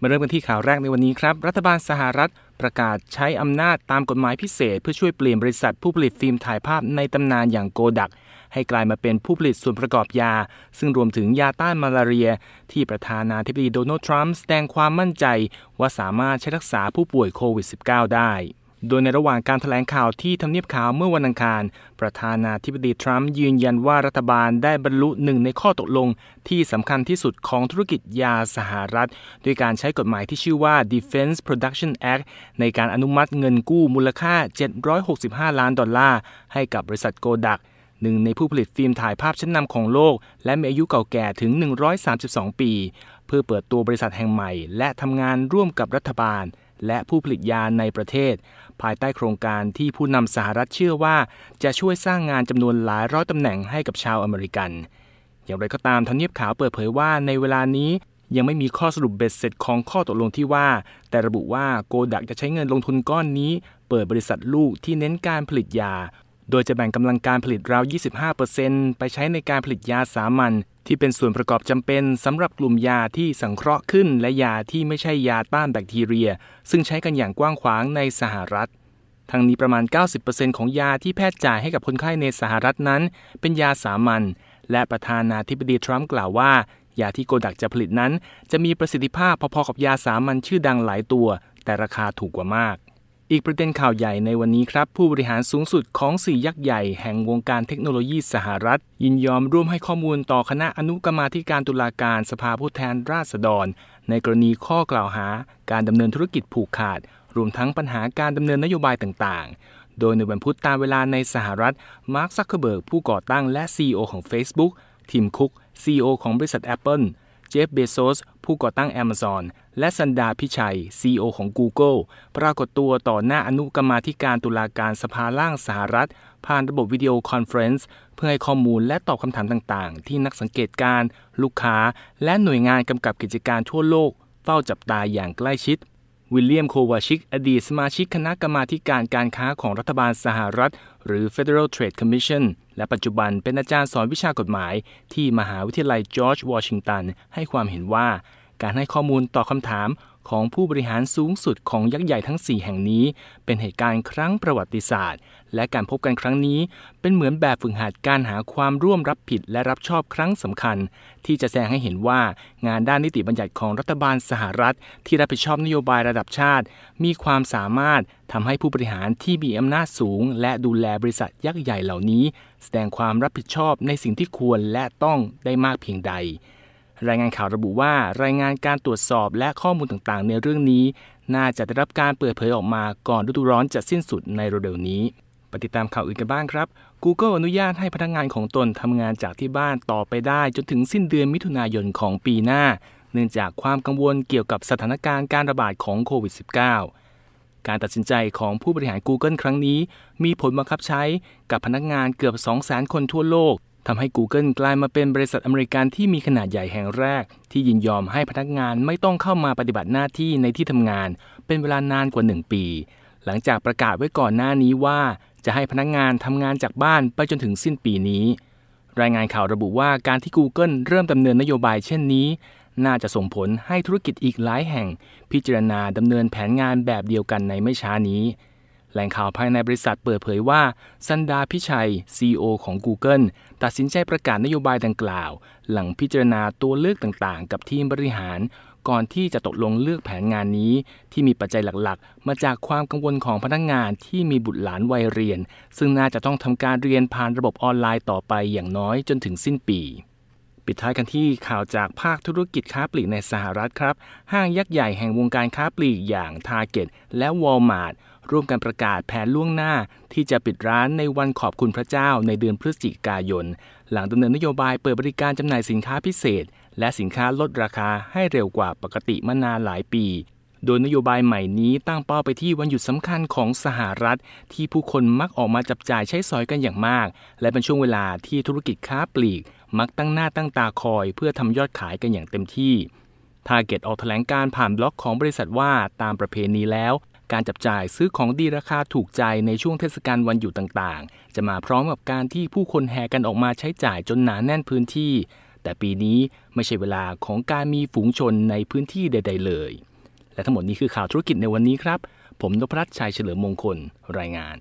มาเริ่มกันที่ข่าวแรกในวันนี้ครับ รัฐบาลสหรัฐประกาศใช้อำนาจตามกฎหมายพิเศษ เพื่อช่วยเปลี่ยนบริษัทผู้ผลิตฟิล์มถ่ายภาพในตำนานอย่างโกดัก ให้กลายมาเป็นผู้ผลิตส่วนประกอบยา ซึ่งรวมถึงยาต้านมาลาเรีย ที่ประธานาธิบดีโดนัลด์ทรัมป์แสดงความมั่นใจ ว่าสามารถใช้รักษาผู้ป่วยโควิด -19 ได้ โดยในระหว่างการถแถลงข่าวที่ทำเนียบขาวเมื่อวันอังคาร ประธานาธิบดีทรัมป์ยืนยันว่ารัฐบาลได้บรรลุหนึ่งในข้อตกลงที่สำคัญที่สุดของธุรกิจยาสหรัฐ ด้วยการใช้กฎหมายที่ชื่อว่า Defense Production Act ในการอนุมัติเงินกู้มูลค่า 765 ล้านดอลลาร์ ให้กับบริษัทโกดักหนึ่งในผู้ผลิตฟิล์มถ่ายภาพชั้นนำของโลก และมีอายุเก่าแก่ถึง 132 ปี เพื่อเปิดตัวบริษัทแห่งใหม่ และทำงานร่วมกับรัฐบาล และผู้ผลิตยาในประเทศ ภายใต้โครงการที่ผู้นำสหรัฐเชื่อว่า จะช่วยสร้างงานจำนวนหลายร้อยตำแหน่งให้กับชาวอเมริกัน อย่างไรก็ตามทำเนียบขาวเปิดเผยว่าในเวลานี้ยังไม่มีข้อสรุปเบ็ดเสร็จของข้อตกลงที่ว่า แต่ระบุว่าโกดักจะใช้เงินลงทุนก้อนนี้ เปิดบริษัทลูกที่เน้นการผลิตยา โดยจะแบ่งกำลังการผลิตราว 25%ไปใช้ในการผลิตยาสามัญที่เป็นส่วนประกอบจำเป็นสำหรับกลุ่มยาที่สังเคราะห์ขึ้น และยาที่ไม่ใช่ยาต้านแบคทีเรีย ซึ่งใช้กันอย่างกว้างขวางในสหรัฐ ทั้งนี้ประมาณ 90%ของยาที่แพทย์จ่ายให้กับคนไข้ในสหรัฐนั้น เป็นยาสามัญและประธานาธิบดีทรัมป์กล่าวว่ายาที่โกดักจะผลิตนั้น จะมีประสิทธิภาพพอๆกับยาสามัญชื่อดังหลายตัว แต่ราคาถูกกว่ามาก อีกประเด็นข่าวใหญ่ในวันนี้ครับ ผู้บริหารสูงสุดของสี่ยักษ์ใหญ่แห่งวงการเทคโนโลยีสหรัฐ ยินยอมร่วมให้ข้อมูลต่อคณะอนุกรรมาธิการตุลาการสภาผู้แทนราษฎร ในกรณีข้อกล่าวหา การดำเนินธุรกิจผูกขาด รวมทั้งปัญหาการดำเนินนโยบายต่างๆ โดยในวันพุธตามเวลาในสหรัฐมาร์คซักเคเบิร์กผู้ก่อตั้งและ CEO ของ Facebook ทิมคุก CEO ของบริษัท Apple เจฟเบโซส ผู้ก่อตั้ง Amazon และซันดาร์พิชัย CEO ของ Google ปรากฏตัวต่อหน้าอนุกรรมาธิการตุลาการสภาล่างสหรัฐ ผ่านระบบ video conference เพื่อให้ข้อมูลและตอบคำถามต่างๆ ที่นักสังเกตการณ์ ลูกค้า และหน่วยงานกำกับกิจการทั่วโลก เฝ้าจับตาอย่างใกล้ชิด วิลเลียมโควาชิก อดีตสมาชิกคณะกรรมาการการค้าของรัฐบาลสหรัฐ หรือ Federal Trade Commission และปัจจุบันเป็นอาจารย์สอนวิชากฎหมาย ที่มหาวิทยาลัยจอร์จวอชิงตันให้ความเห็นว่า การให้ข้อมูลต่อคำถาม ของผู้บริหารสูงสุดของยักษ์ใหญ่ทั้ง 4 แห่งนี้ เป็นเหตุการณ์ครั้งประวัติศาสตร์ และการพบกันครั้งนี้ เป็นเหมือนแบบฝึกหัดการหาความร่วมรับผิดและรับชอบครั้งสำคัญ ที่จะแสดงให้เห็นว่างานด้านนิติบัญญัติของรัฐบาลสหรัฐ ที่รับผิดชอบนโยบายระดับชาติ มีความสามารถทำให้ผู้บริหารที่มีอำนาจสูง และดูแลบริษัทยักษ์ใหญ่เหล่านี้ แสดงความรับผิดชอบในสิ่งที่ควรและต้องได้มากเพียงใด รายงานข่าวระบุว่ารายงานการตรวจสอบและข้อมูลต่างๆ ในเรื่องนี้ น่าจะได้รับการเปิดเผยออกมาก่อนฤดูร้อนจะสิ้นสุดในเร็วๆนี้ปฏิตามข่าวอื่นกันบ้างครับ Google อนุญาตให้พนักงงานของตนทำงานจากที่บ้านต่อไปได้ จนถึงสิ้นเดือนมิถุนายนของปีหน้า เนื่องจากความกังวลเกี่ยวกับสถานการณ์การระบาดของโควิด -19 การตัดสินใจของผู้บริหาร Google ครั้งนี้ มีผลบังคับใช้กับพนักงานเกือบ 200,000 คนทั่วโลก ทำให้ Google กลายมาเป็นบริษัทอเมริกันที่มีขนาดใหญ่แห่งแรก ที่ยินยอมให้พนักงานไม่ต้องเข้ามาปฏิบัติหน้าที่ในที่ทำงาน เป็นเวลานานกว่า 1 ปี หลังจากประกาศไว้ก่อนหน้านี้ว่าจะให้พนักงานทำงานจากบ้านไปจนถึงสิ้นปีนี้ รายงานข่าวระบุว่าการที่ Google เริ่มดำเนินนโยบายเช่นนี้ น่าจะส่งผลให้ธุรกิจอีกหลายแห่ง พิจารณาดำเนินแผนงานแบบเดียวกันในไม่ช้านี้ แหล่งข่าวภายในบริษัทเปิดเผยว่าสันดาพิชัย CEO ของ Google ตัดสินใจประกาศนโยบายดังกล่าว หลังพิจารณาตัวเลือกต่างๆ กับทีมบริหาร ก่อนที่จะตกลงเลือกแผนงานนี้ ที่มีปัจจัยหลักๆ มาจากความกังวลของพนักงงานที่มีบุตรหลานวัยเรียน ซึ่งน่าจะต้องทำการเรียนผ่านระบบออนไลน์ต่อไปอย่างน้อยจนถึงสิ้นปี ปิดท้ายกันที่ข่าวจากภาคธุรกิจค้าปลีกในสหรัฐครับ ห้างยักษ์ใหญ่แห่งวงการค้าปลีกอย่าง Target และ Walmart ร่วมกันประกาศแผนล่วงหน้า ที่จะปิดร้านในวันขอบคุณพระเจ้าในเดือนพฤศจิกายน หลังดำเนินนโยบายเปิดบริการจำหน่ายสินค้าพิเศษ และสินค้าลดราคาให้เร็วกว่าปกติมานานหลายปี โดยนโยบายใหม่นี้ตั้งเป้าไปที่วันหยุดสำคัญของสหรัฐ ที่ผู้คนมักออกมาจับจ่ายใช้สอยกันอย่างมาก และเป็นช่วงเวลาที่ธุรกิจค้าปลีก มักตั้งหน้าตั้งตาคอย เพื่อทำยอดขายกันอย่างเต็มที่ทาร์เก็ตออกแถลงการณ์ผ่านบล็อกของบริษัทว่าตามประเพณีแล้ว การจับจ่ายซื้อของดีราคาถูกใจในช่วงเทศกาลวันหยุดต่างๆ จะมาพร้อมกับการที่ผู้คนแห่กันออกมาใช้จ่ายจนหนาแน่นพื้นที่ แต่ปีนี้ไม่ใช่เวลาของการมีฝูงชนในพื้นที่ใด ๆ เลย และทั้งหมดนี้คือข่าวธุรกิจในวันนี้ครับ ผมนพรัตชัยเฉลิมมงคลรายงาน